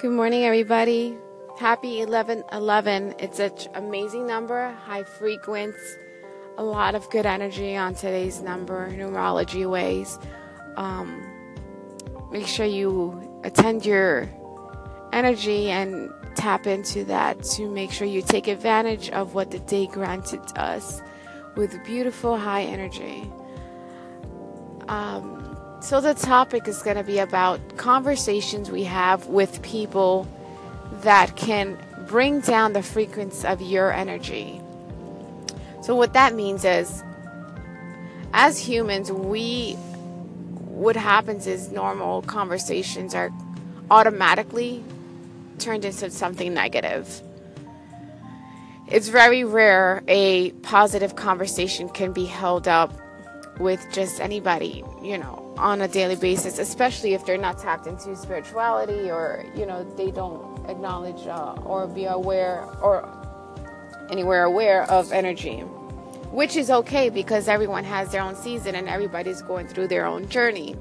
Good morning, everybody. Happy 11 11. It's an amazing number, high frequency, a lot of good energy on today's number, numerology ways. Um, make sure you attend your energy and tap into that to make sure you take advantage of what the day granted us with beautiful high energy. Um, so, the topic is going to be about conversations we have with people that can bring down the frequency of your energy. So, what that means is, as humans, we what happens is normal conversations are automatically turned into something negative. It's very rare a positive conversation can be held up with just anybody, you know, on a daily basis, especially if they're not tapped into spirituality or, you know, they don't acknowledge uh, or be aware or anywhere aware of energy, which is okay because everyone has their own season and everybody's going through their own journey.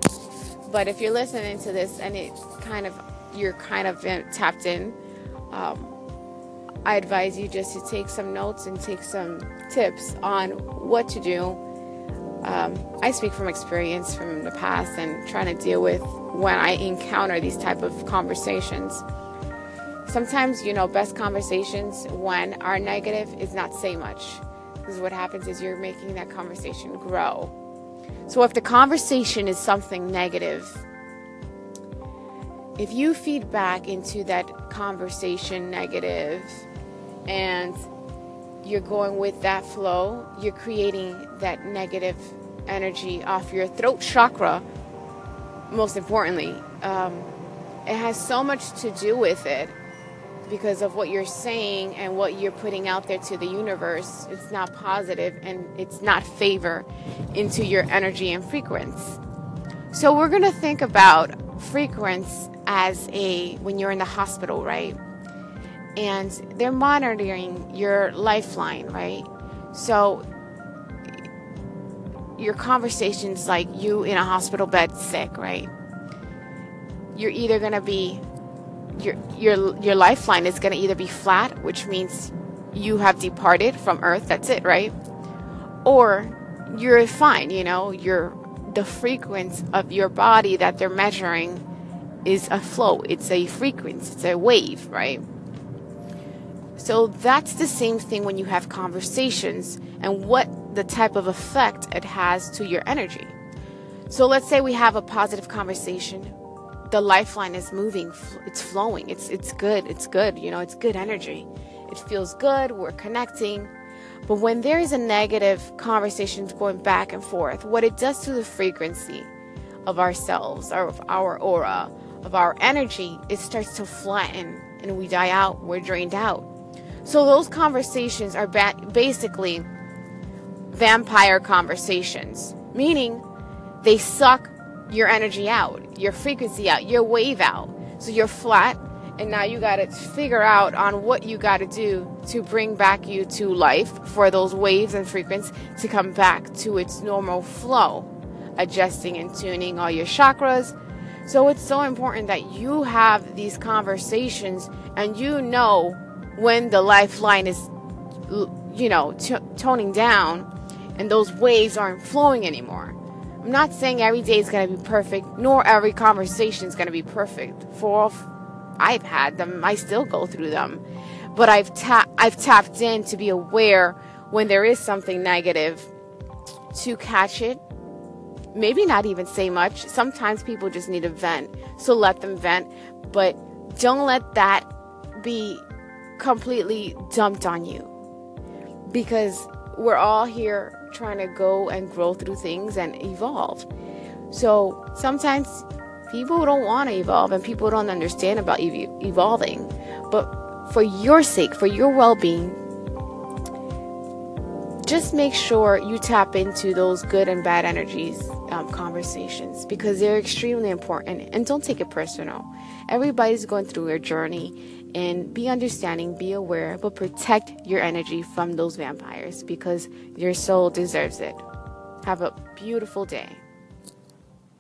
But if you're listening to this and it kind of, you're kind of tapped in, um, I advise you just to take some notes and take some tips on what to do um, I speak from experience from the past and trying to deal with when I encounter these type of conversations. Sometimes, you know, best conversations when are negative is not say much. Because what happens is you're making that conversation grow. So if the conversation is something negative, if you feed back into that conversation negative and you're going with that flow, you're creating that negative energy off your throat chakra, most importantly. Um, it has so much to do with it because of what you're saying and what you're putting out there to the universe. It's not positive and it's not favor into your energy and frequency. So we're going to think about frequency as a when you're in the hospital, right? And they're monitoring your lifeline, right? So your conversations like you in a hospital bed sick, right? You're either going to be your your your lifeline is going to either be flat, which means you have departed from earth, that's it, right? Or you're fine, you know, you're the frequency of your body that they're measuring is a flow, it's a frequency, it's a wave, right? So that's the same thing when you have conversations and what the type of effect it has to your energy. So let's say we have a positive conversation. The lifeline is moving, it's flowing, it's it's good, it's good, you know, it's good energy. It feels good, we're connecting. But when there is a negative conversation going back and forth, what it does to the frequency of ourselves, or of our aura, of our energy, it starts to flatten and we die out, we're drained out. So those conversations are ba- basically vampire conversations, meaning they suck your energy out, your frequency out, your wave out. So you're flat, and now you got to figure out on what you got to do to bring back you to life for those waves and frequencies to come back to its normal flow, adjusting and tuning all your chakras. So it's so important that you have these conversations and you know when the lifeline is, you know, t- toning down and those waves aren't flowing anymore. I'm not saying every day is going to be perfect, nor every conversation is going to be perfect. For I've had them, I still go through them, but I've ta- I've tapped in to be aware when there is something negative to catch it. Maybe not even say much. Sometimes people just need to vent, so let them vent, but don't let that be completely dumped on you because we're all here trying to go and grow through things and evolve. So sometimes people don't want to evolve and people don't understand about ev- evolving. But for your sake, for your well being, just make sure you tap into those good and bad energies um, conversations because they're extremely important and don't take it personal. Everybody's going through their journey and be understanding, be aware, but protect your energy from those vampires because your soul deserves it. Have a beautiful day.